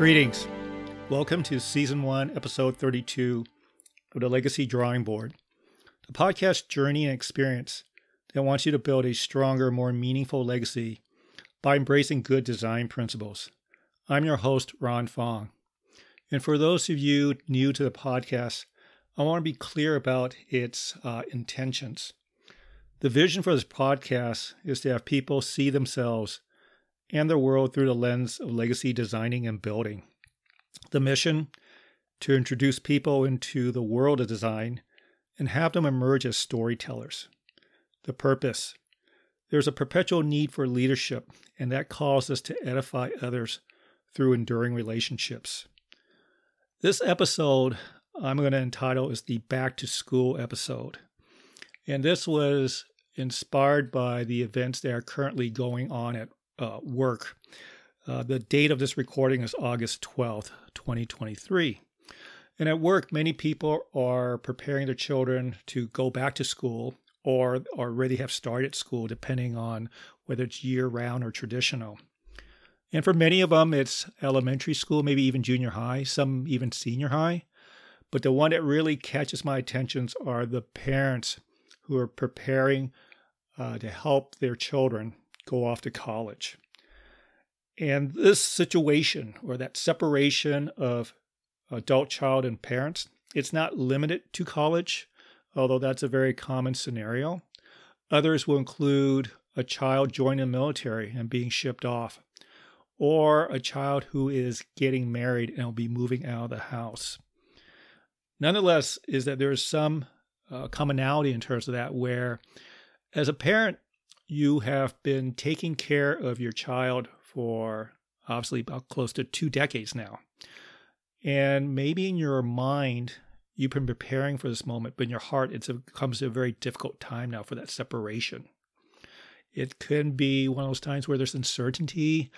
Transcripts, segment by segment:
Greetings. Welcome to Season 1, Episode 32 of the Legacy Drawing Board, the podcast journey and experience that wants you to build a stronger, more meaningful legacy by embracing good design principles. I'm your host, Ron Fong. And for those of you new to the podcast, I want to be clear about its uh, intentions. The vision for this podcast is to have people see themselves and their world through the lens of legacy designing and building. The mission to introduce people into the world of design and have them emerge as storytellers. The purpose there's a perpetual need for leadership, and that calls us to edify others through enduring relationships. This episode I'm going to entitle is the Back to School episode. And this was inspired by the events that are currently going on at uh, work. Uh, the date of this recording is August 12th, 2023. And at work, many people are preparing their children to go back to school or already have started school, depending on whether it's year round or traditional. And for many of them, it's elementary school, maybe even junior high, some even senior high. But the one that really catches my attention are the parents who are preparing uh, to help their children go off to college. And this situation or that separation of adult child and parents, it's not limited to college, although that's a very common scenario. Others will include a child joining the military and being shipped off, or a child who is getting married and will be moving out of the house. Nonetheless, is that there is some uh, commonality in terms of that, where as a parent, you have been taking care of your child for obviously about close to two decades now. And maybe in your mind, you've been preparing for this moment, but in your heart, it comes to a very difficult time now for that separation. It can be one of those times where there's uncertainty,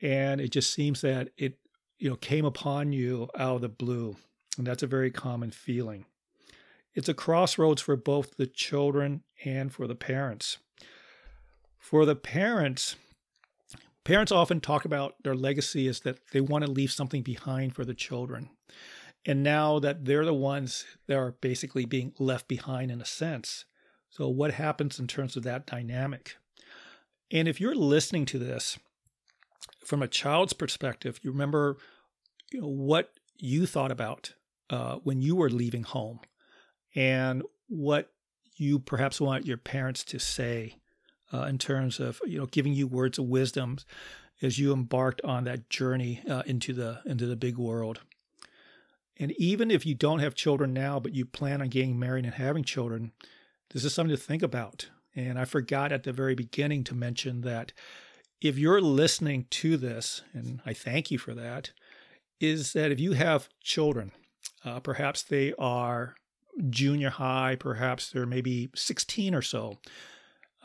and it just seems that it you know came upon you out of the blue, and that's a very common feeling. It's a crossroads for both the children and for the parents. For the parents, parents often talk about their legacy is that they want to leave something behind for the children. And now that they're the ones that are basically being left behind in a sense. So, what happens in terms of that dynamic? And if you're listening to this from a child's perspective, you remember you know, what you thought about uh, when you were leaving home and what you perhaps want your parents to say uh, in terms of you know giving you words of wisdom as you embarked on that journey uh, into the into the big world. And even if you don't have children now, but you plan on getting married and having children, this is something to think about. And I forgot at the very beginning to mention that if you're listening to this, and I thank you for that, is that if you have children, uh, perhaps they are junior high, perhaps they're maybe 16 or so,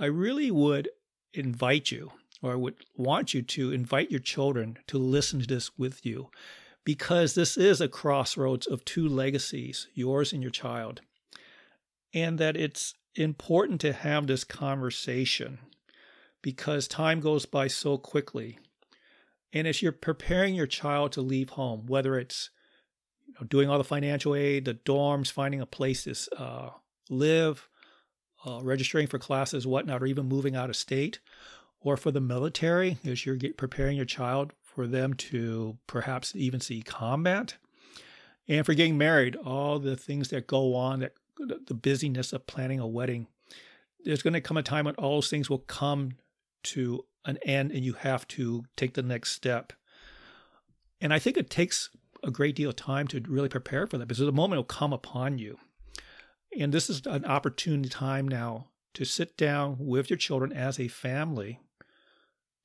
I really would invite you, or I would want you to invite your children to listen to this with you because this is a crossroads of two legacies, yours and your child, and that it's important to have this conversation because time goes by so quickly. And as you're preparing your child to leave home, whether it's you know, doing all the financial aid, the dorms, finding a place to uh, live, uh, registering for classes, whatnot, or even moving out of state, or for the military, as you're get, preparing your child for them to perhaps even see combat. And for getting married, all the things that go on, that the busyness of planning a wedding, there's going to come a time when all those things will come to an end and you have to take the next step. And I think it takes a great deal of time to really prepare for that because the moment will come upon you. And this is an opportune time now to sit down with your children as a family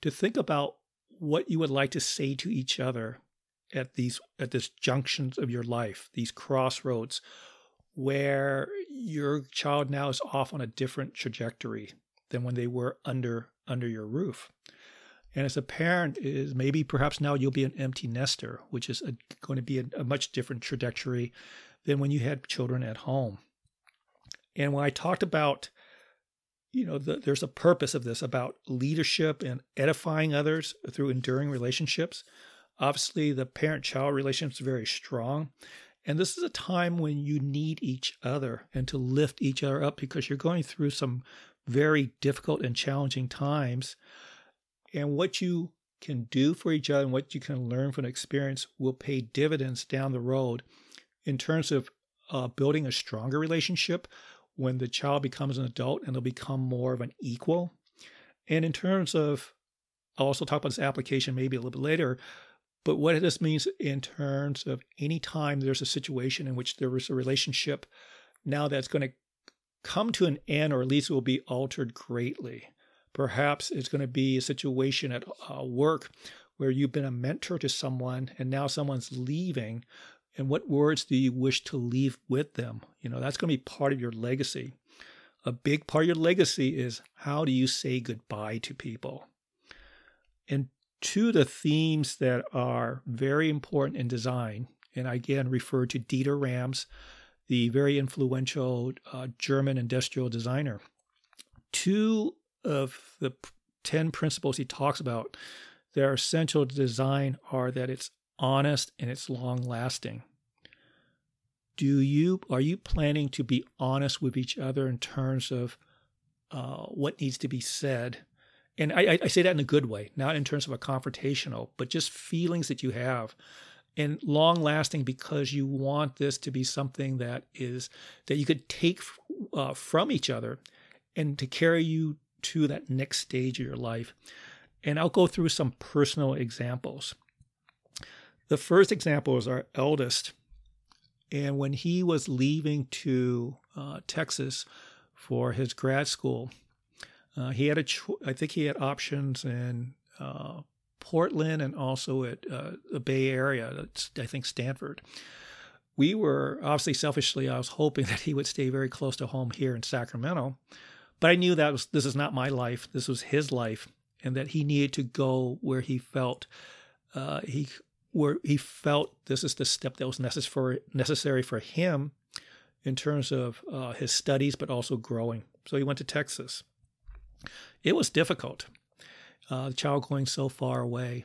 to think about what you would like to say to each other at these at this junctions of your life, these crossroads where your child now is off on a different trajectory than when they were under under your roof. And as a parent, is maybe perhaps now you'll be an empty nester, which is a, going to be a, a much different trajectory than when you had children at home. And when I talked about you know, the, there's a purpose of this about leadership and edifying others through enduring relationships. Obviously, the parent child relationship is very strong. And this is a time when you need each other and to lift each other up because you're going through some very difficult and challenging times. And what you can do for each other and what you can learn from experience will pay dividends down the road in terms of uh, building a stronger relationship when the child becomes an adult and they'll become more of an equal. And in terms of, I'll also talk about this application maybe a little bit later, but what this means in terms of any time there's a situation in which there is a relationship now that's going to come to an end or at least will be altered greatly. Perhaps it's going to be a situation at uh, work where you've been a mentor to someone and now someone's leaving. And what words do you wish to leave with them? You know, that's going to be part of your legacy. A big part of your legacy is how do you say goodbye to people? And two of the themes that are very important in design, and I again refer to Dieter Rams, the very influential uh, German industrial designer. Two of the 10 principles he talks about that are essential to design are that it's honest and it's long lasting. Do you are you planning to be honest with each other in terms of uh, what needs to be said? And I, I say that in a good way, not in terms of a confrontational, but just feelings that you have and long lasting because you want this to be something that is that you could take uh, from each other and to carry you to that next stage of your life. And I'll go through some personal examples. The first example is our eldest. And when he was leaving to uh, Texas for his grad school, uh, he had a, cho- I think he had options in uh, Portland and also at uh, the Bay Area, I think Stanford. We were obviously selfishly, I was hoping that he would stay very close to home here in Sacramento. But I knew that was, this is not my life. This was his life, and that he needed to go where he felt uh, he where he felt this is the step that was necessary necessary for him in terms of uh, his studies, but also growing. So he went to Texas. It was difficult. Uh, the child going so far away,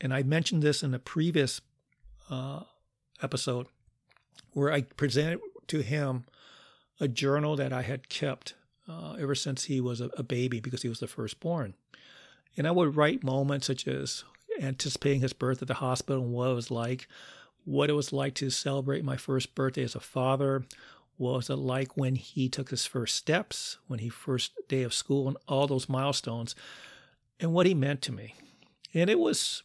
and I mentioned this in a previous uh, episode where I presented to him a journal that I had kept uh, ever since he was a, a, baby because he was the firstborn. And I would write moments such as anticipating his birth at the hospital and what it was like, what it was like to celebrate my first birthday as a father, what was it like when he took his first steps, when he first day of school, and all those milestones, and what he meant to me. And it was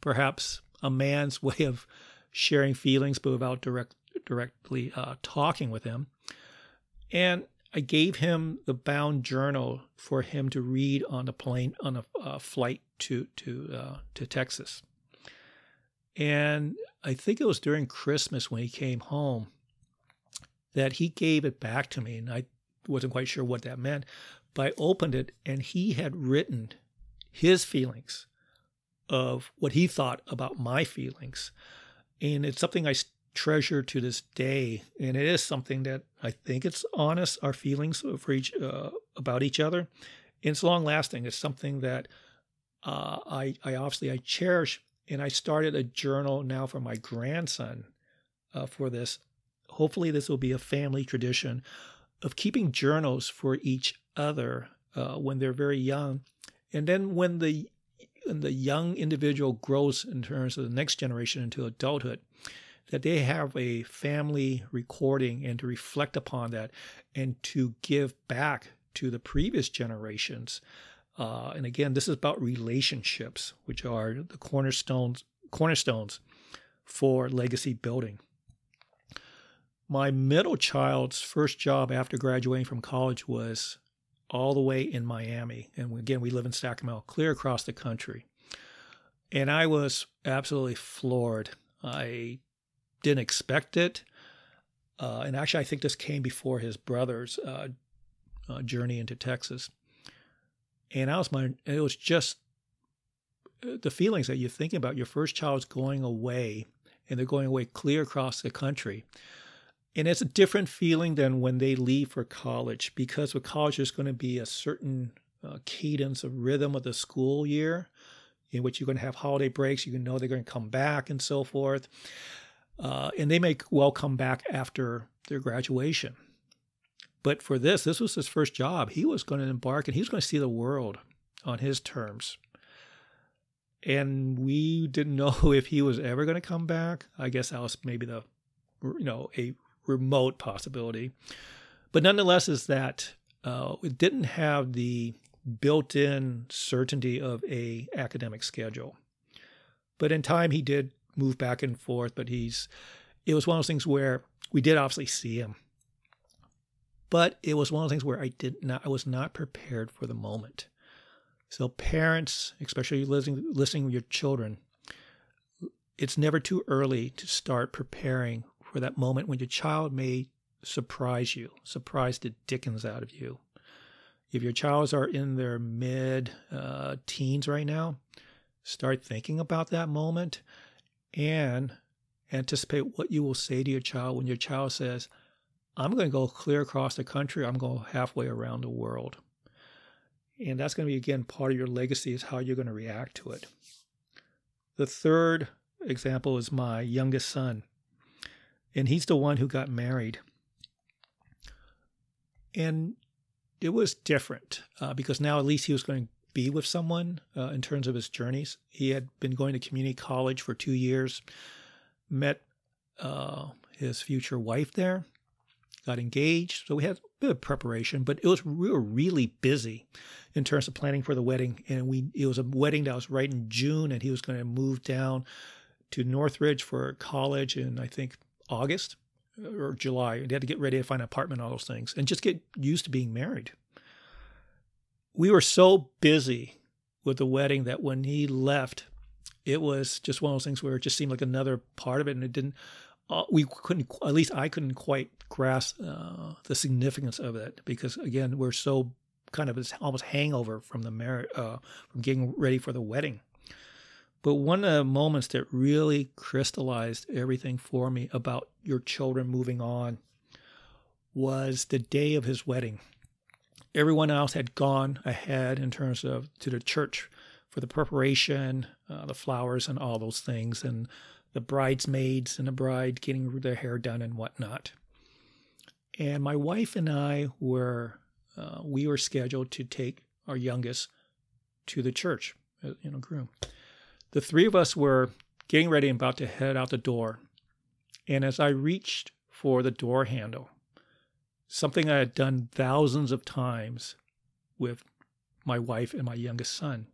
perhaps a man's way of sharing feelings, but without direct, directly uh, talking with him. And I gave him the bound journal for him to read on a plane on a uh, flight to to uh, to Texas. And I think it was during Christmas when he came home that he gave it back to me, and I wasn't quite sure what that meant. But I opened it, and he had written his feelings of what he thought about my feelings, and it's something I treasure to this day, and it is something that I think it's honest our feelings for each uh, about each other. And it's long lasting. It's something that uh, I I obviously I cherish, and I started a journal now for my grandson uh, for this. Hopefully, this will be a family tradition of keeping journals for each other uh, when they're very young, and then when the when the young individual grows in terms of the next generation into adulthood, that they have a family recording and to reflect upon that and to give back to the previous generations. Uh, and again, this is about relationships, which are the cornerstones cornerstones for legacy building. My middle child's first job after graduating from college was all the way in Miami. And again, we live in Sacramento, clear across the country. And I was absolutely floored. I didn't expect it. Uh, and actually, I think this came before his brother's uh, uh, journey into Texas. And I was my, it was just uh, the feelings that you're thinking about. Your first child's going away, and they're going away clear across the country. And it's a different feeling than when they leave for college, because with college, there's going to be a certain uh, cadence of rhythm of the school year in which you're going to have holiday breaks. You can know they're going to come back and so forth. Uh, and they may well come back after their graduation. But for this, this was his first job. He was going to embark and he was going to see the world on his terms. And we didn't know if he was ever going to come back. I guess that was maybe the, you know, a remote possibility. But nonetheless, is that uh, it didn't have the built-in certainty of a academic schedule. But in time, he did move back and forth. But he's it was one of those things where we did obviously see him, but it was one of those things where I did not I was not prepared for the moment. So parents, especially listening listening with your children, it's never too early to start preparing for that moment when your child may surprise you, surprise the dickens out of you. If your child are in their mid uh, teens right now, start thinking about that moment and anticipate what you will say to your child when your child says, I'm going to go clear across the country, I'm going halfway around the world. And that's going to be, again, part of your legacy is how you're going to react to it. The third example is my youngest son, and he's the one who got married. And it was different uh, because now at least he was going to be with someone uh, in terms of his journeys. He had been going to community college for two years, met uh, his future wife there, got engaged. So we had a bit of preparation, but it was we were really busy in terms of planning for the wedding. And we it was a wedding that was right in June, and he was going to move down to Northridge for college in I think August uh, or July. He had to get ready to find an apartment, all those things, and just get used to being married. We were so busy with the wedding that when he left, it was just one of those things where it just seemed like another part of it, and it didn't. Uh, we couldn't, at least I couldn't quite grasp uh, the significance of it because again, we're so kind of this almost hangover from the marriage, uh, from getting ready for the wedding. But one of the moments that really crystallized everything for me about your children moving on was the day of his wedding. Everyone else had gone ahead in terms of to the church for the preparation, uh, the flowers, and all those things, and the bridesmaids and the bride getting their hair done and whatnot. And my wife and I were uh, we were scheduled to take our youngest to the church, uh, you know, groom. The three of us were getting ready and about to head out the door. And as I reached for the door handle, something I had done thousands of times with my wife and my youngest son,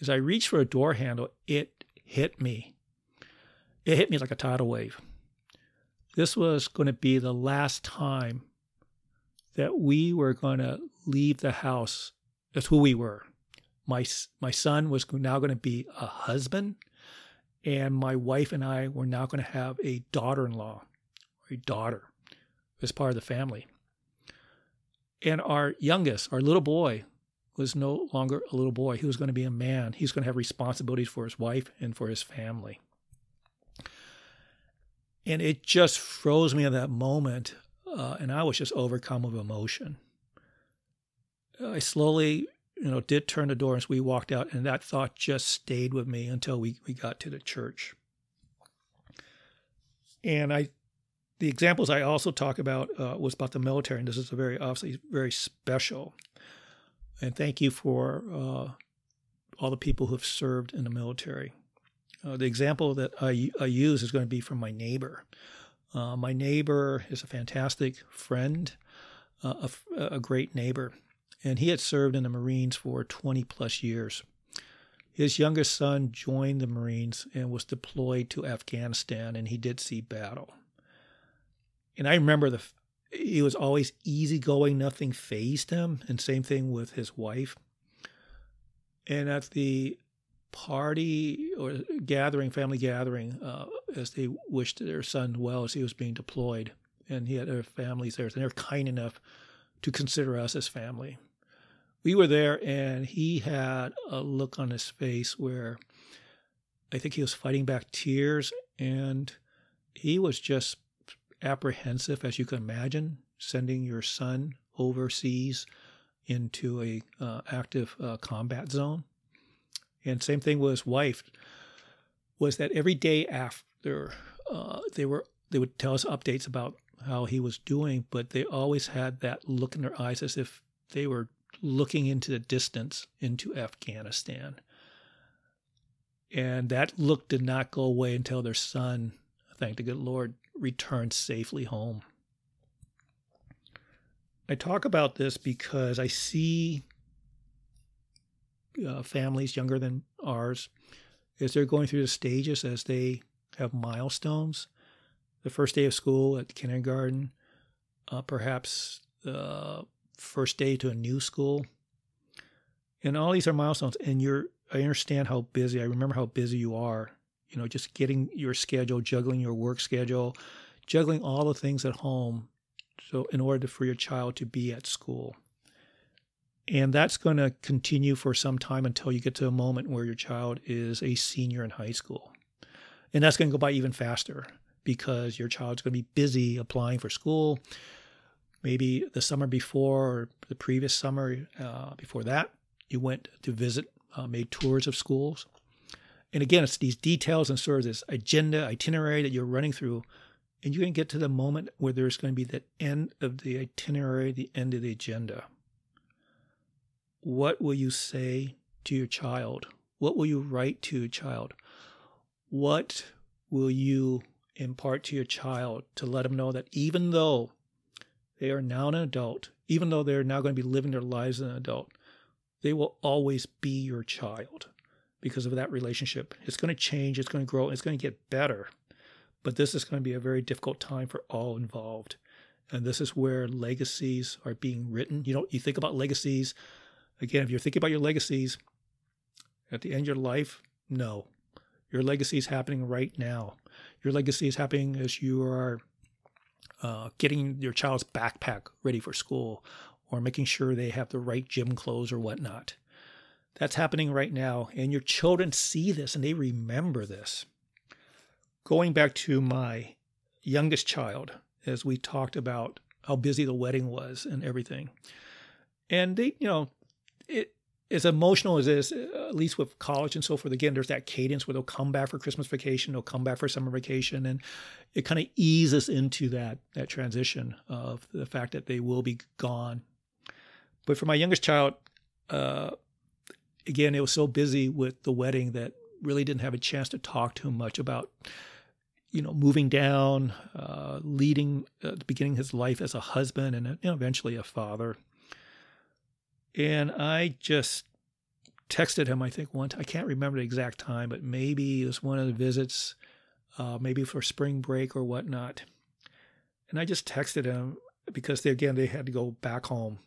as I reached for a door handle, it hit me. It hit me like a tidal wave. This was going to be the last time that we were going to leave the house as who we were my my son was now going to be a husband, and my wife and I were now going to have a daughter-in-law, a daughter, as part of the family. And our youngest, our little boy, was no longer a little boy. He was going to be a man. He's going to have responsibilities for his wife and for his family. And it just froze me in that moment, uh, and I was just overcome with emotion. I slowly you know, did turn the door as we walked out, and that thought just stayed with me until we, we got to the church. And I, the examples I also talk about uh, was about the military, and this is a very obviously very special. And thank you for uh, all the people who have served in the military. Uh, the example that I, I use is going to be from my neighbor. Uh, my neighbor is a fantastic friend, uh, a, a great neighbor and he had served in the Marines for 20 plus years. His youngest son joined the Marines and was deployed to Afghanistan, and he did see battle. And I remember the he was always easygoing, nothing fazed him, and same thing with his wife. And at the party or gathering, family gathering, uh, as they wished their son well as he was being deployed, and he had their families there, and they were kind enough to consider us as family we were there and he had a look on his face where I think he was fighting back tears and he was just apprehensive, as you can imagine, sending your son overseas into a uh, active uh, combat zone. And same thing with his wife. Was that every day after uh, they were they would tell us updates about how he was doing, but they always had that look in their eyes as if they were looking into the distance into Afghanistan. And that look did not go away until their son, thank the good Lord, returned safely home. I talk about this because I see uh, families younger than ours as they're going through the stages as they have milestones. The first day of school at kindergarten, uh, perhaps the first day to a new school. And all these are milestones. And you're, I understand how busy, I remember how busy you are, you know, just getting your schedule, juggling your work schedule, juggling all the things at home. So, in order for your child to be at school. And that's going to continue for some time until you get to a moment where your child is a senior in high school. And that's going to go by even faster because your child's going to be busy applying for school. Maybe the summer before or the previous summer uh, before that, you went to visit, uh, made tours of schools. And again, it's these details and sort of this agenda, itinerary that you're running through. And you're going to get to the moment where there's going to be the end of the itinerary, the end of the agenda what will you say to your child? What will you write to your child? What will you impart to your child to let them know that even though they are now an adult, even though they're now going to be living their lives as an adult, they will always be your child because of that relationship. It's going to change, it's going to grow, it's going to get better. But this is going to be a very difficult time for all involved. And this is where legacies are being written. You know, you think about legacies Again, if you're thinking about your legacies at the end of your life, no. Your legacy is happening right now. Your legacy is happening as you are uh, getting your child's backpack ready for school or making sure they have the right gym clothes or whatnot. That's happening right now. And your children see this and they remember this. Going back to my youngest child, as we talked about how busy the wedding was and everything. And they, you know, it as emotional as it is, at least with college and so forth, again, there's that cadence where they'll come back for Christmas vacation, they'll come back for summer vacation, and it kind of eases into that that transition of the fact that they will be gone. But for my youngest child, uh, again, it was so busy with the wedding that really didn't have a chance to talk to him much about, you know, moving down, uh, leading, uh, beginning his life as a husband and you know, eventually a father. And I just texted him, I think, once. I can't remember the exact time, but maybe it was one of the visits, uh, maybe for spring break or whatnot. And I just texted him because, they, again, they had to go back home.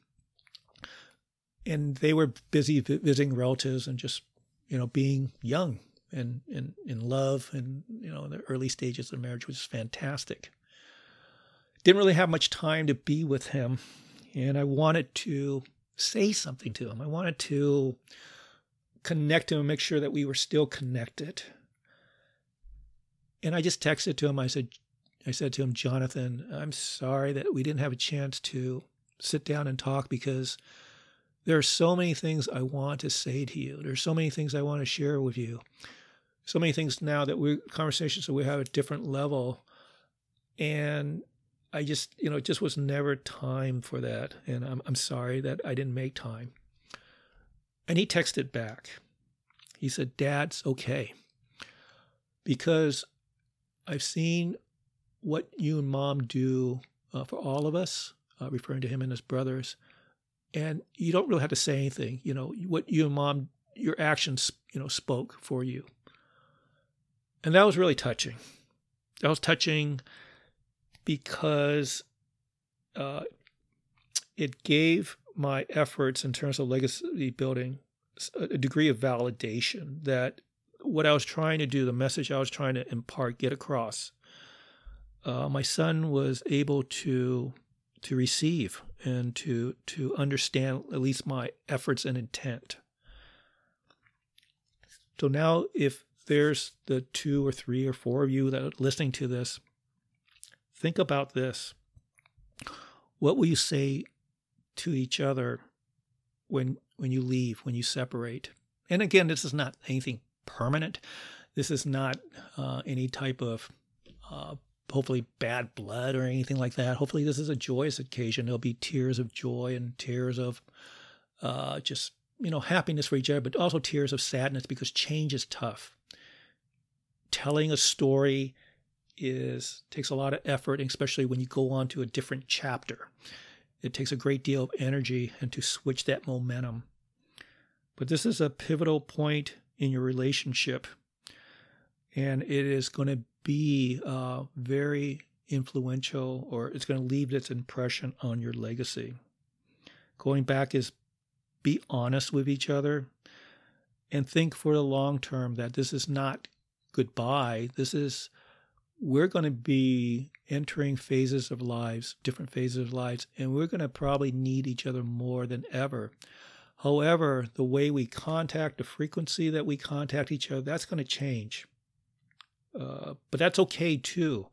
And they were busy visiting relatives and just, you know, being young and in, in love and, you know, the early stages of marriage, which is fantastic. Didn't really have much time to be with him. And I wanted to say something to him. I wanted to connect him and make sure that we were still connected. And I just texted to him. I said, I said to him, Jonathan, I'm sorry that we didn't have a chance to sit down and talk because there are so many things I want to say to you. There's so many things I want to share with you. So many things now that we conversations that we have at different level. And I just, you know, it just was never time for that. And I'm, I'm sorry that I didn't make time. And he texted back. He said, Dad's okay. Because I've seen what you and mom do uh, for all of us, uh, referring to him and his brothers. And you don't really have to say anything. You know, what you and mom, your actions, you know, spoke for you. And that was really touching. That was touching because uh, it gave my efforts in terms of legacy building a degree of validation that what I was trying to do, the message I was trying to impart, get across. Uh, my son was able to to receive and to to understand at least my efforts and intent. So now, if there's the two or three or four of you that are listening to this, Think about this. What will you say to each other when when you leave, when you separate? And again, this is not anything permanent. This is not uh, any type of uh, hopefully bad blood or anything like that. Hopefully, this is a joyous occasion. There'll be tears of joy and tears of uh, just you know happiness for each other, but also tears of sadness because change is tough. Telling a story is takes a lot of effort, especially when you go on to a different chapter. It takes a great deal of energy and to switch that momentum. But this is a pivotal point in your relationship, and it is going to be uh, very influential, or it's going to leave its impression on your legacy. Going back is be honest with each other and think for the long term that this is not goodbye. This is we're going to be entering phases of lives, different phases of lives, and we're going to probably need each other more than ever. However, the way we contact, the frequency that we contact each other, that's going to change. Uh, but that's okay too,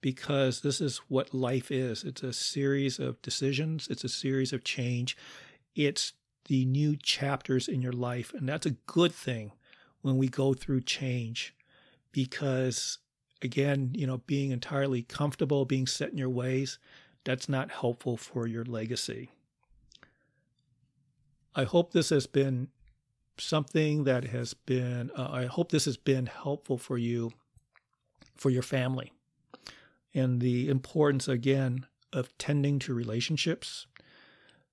because this is what life is. It's a series of decisions, it's a series of change. It's the new chapters in your life. And that's a good thing when we go through change because again, you know, being entirely comfortable, being set in your ways, that's not helpful for your legacy. I hope this has been something that has been, uh, I hope this has been helpful for you, for your family, and the importance, again, of tending to relationships,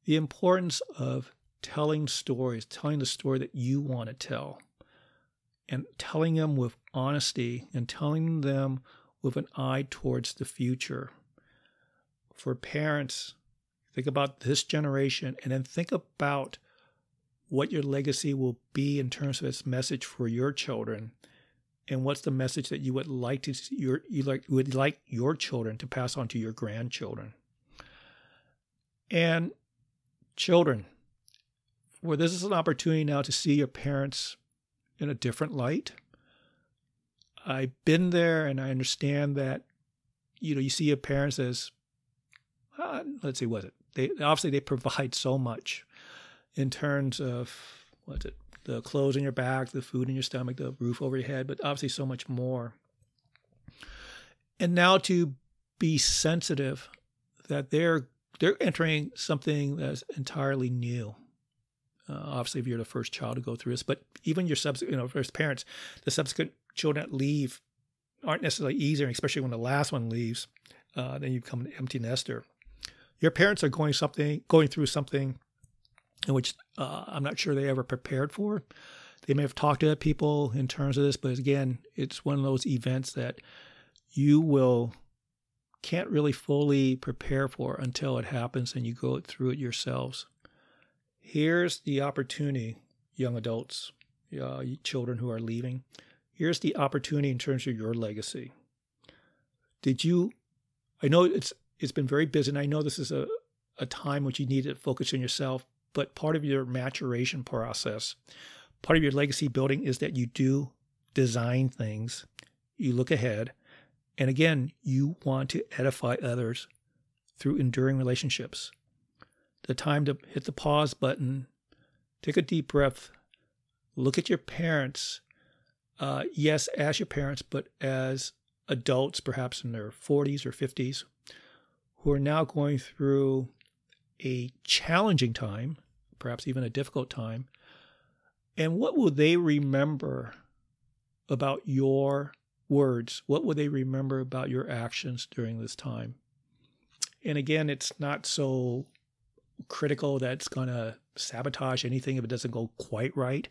the importance of telling stories, telling the story that you want to tell and telling them with honesty and telling them with an eye towards the future. For parents, think about this generation and then think about what your legacy will be in terms of its message for your children and what's the message that you would like to your you like would like your children to pass on to your grandchildren and children where this is an opportunity now to see your parents in a different light. I've been there and I understand that, you know, you see your parents as, uh, let's see, what is it? They obviously they provide so much in terms of what's it, the clothes in your back, the food in your stomach, the roof over your head, but obviously so much more. And now to be sensitive that they're they're entering something that's entirely new uh, obviously, if you're the first child to go through this, but even your subsequent, you know, first parents, the subsequent children that leave aren't necessarily easier, especially when the last one leaves. Uh, then you become an empty nester. Your parents are going something, going through something in which uh, I'm not sure they ever prepared for. They may have talked to people in terms of this, but again, it's one of those events that you will can't really fully prepare for until it happens and you go through it yourselves. Here's the opportunity, young adults, uh, children who are leaving. Here's the opportunity in terms of your legacy. Did you? I know it's it's been very busy, and I know this is a a time which you need to focus on yourself. But part of your maturation process, part of your legacy building, is that you do design things. You look ahead, and again, you want to edify others through enduring relationships the time to hit the pause button, take a deep breath, look at your parents. Uh, yes, as your parents, but as adults, perhaps in their 40s or 50s, who are now going through a challenging time, perhaps even a difficult time. And what will they remember about your words? What will they remember about your actions during this time? And again, it's not so critical that's going to sabotage anything if it doesn't go quite right.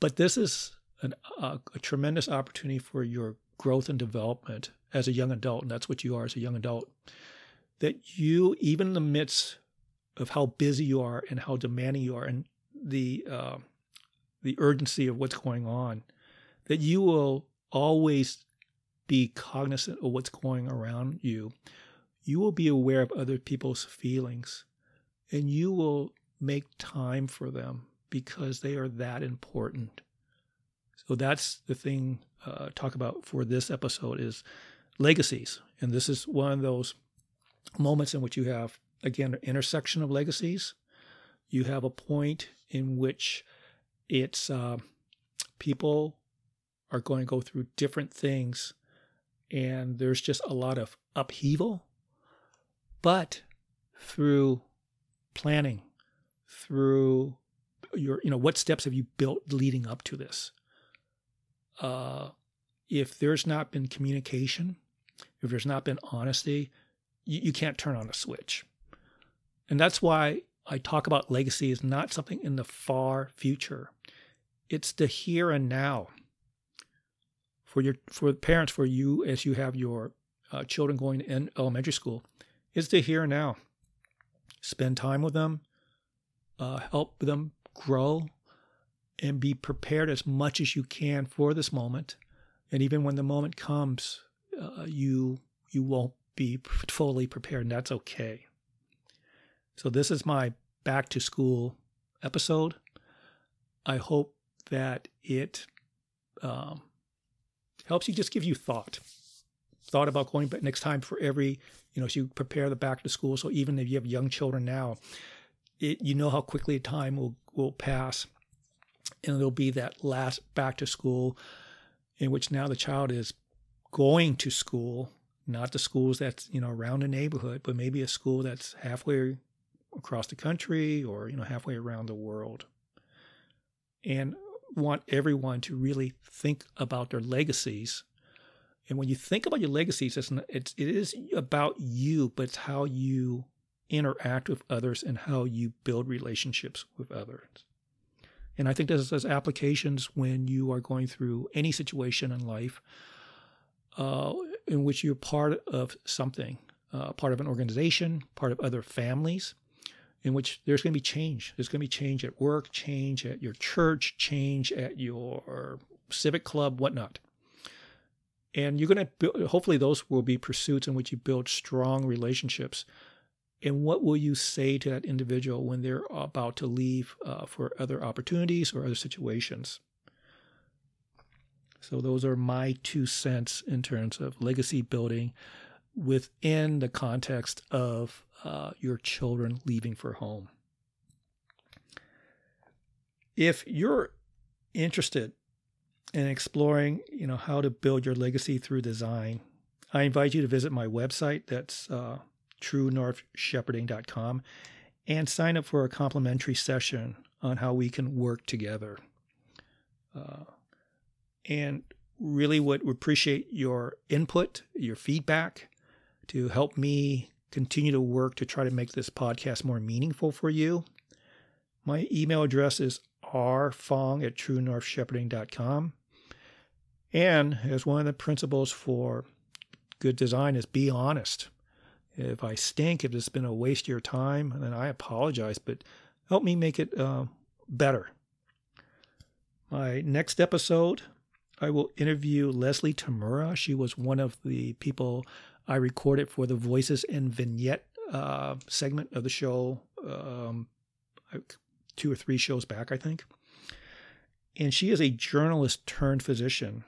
But this is an, a, a tremendous opportunity for your growth and development as a young adult, and that's what you are as a young adult. That you, even in the midst of how busy you are and how demanding you are, and the uh, the urgency of what's going on, that you will always be cognizant of what's going around you you will be aware of other people's feelings and you will make time for them because they are that important. So that's the thing uh, talk about for this episode is legacies. And this is one of those moments in which you have, again, an intersection of legacies. You have a point in which it's uh, people are going to go through different things, and there's just a lot of upheaval. But through planning, through your, you know, what steps have you built leading up to this? Uh, if there's not been communication, if there's not been honesty, you, you can't turn on a switch. And that's why I talk about legacy is not something in the far future. It's the here and now. For your for parents, for you as you have your uh, children going in elementary school, it's the here and now. Spend time with them, uh, help them grow, and be prepared as much as you can for this moment. And even when the moment comes, uh, you you won't be fully prepared, and that's okay. So this is my back to school episode. I hope that it um, helps you just give you thought, thought about going back next time for every you know, as you prepare the back to school. So even if you have young children now, it, you know how quickly time will will pass, and there'll be that last back to school, in which now the child is going to school, not the schools that's you know around the neighborhood, but maybe a school that's halfway across the country or you know halfway around the world. And want everyone to really think about their legacies. And when you think about your legacies it's, it's it is about you but it's how you interact with others and how you build relationships with others and i think this has applications when you are going through any situation in life uh, in which you're part of something uh, part of an organization part of other families in which there's going to be change. There's going to be change at work, change at your church, change at your civic club, whatnot. And you're going to build, hopefully, those will be pursuits in which you build strong relationships. And what will you say to that individual when they're about to leave uh, for other opportunities or other situations? So, those are my two cents in terms of legacy building within the context of uh, your children leaving for home. If you're interested in exploring, you know, how to build your legacy through design, I invite you to visit my website. That's uh, truenorthshepherding.com and sign up for a complimentary session on how we can work together. Uh, and really would appreciate your input, your feedback to help me continue to work to try to make this podcast more meaningful for you. My email address is rfong at truenorthshepherding.com. And as one of the principles for good design is be honest. If I stink, if it's been a waste of your time, then I apologize, but help me make it uh, better. My next episode, I will interview Leslie Tamura. She was one of the people I recorded for the Voices and Vignette uh, segment of the show um, two or three shows back, I think. And she is a journalist turned physician,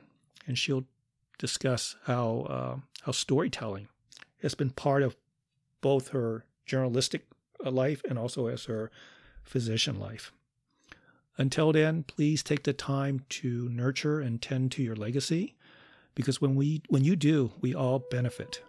and she'll discuss how uh, how storytelling has been part of both her journalistic uh, life and also as her physician life. Until then, please take the time to nurture and tend to your legacy because when we when you do, we all benefit.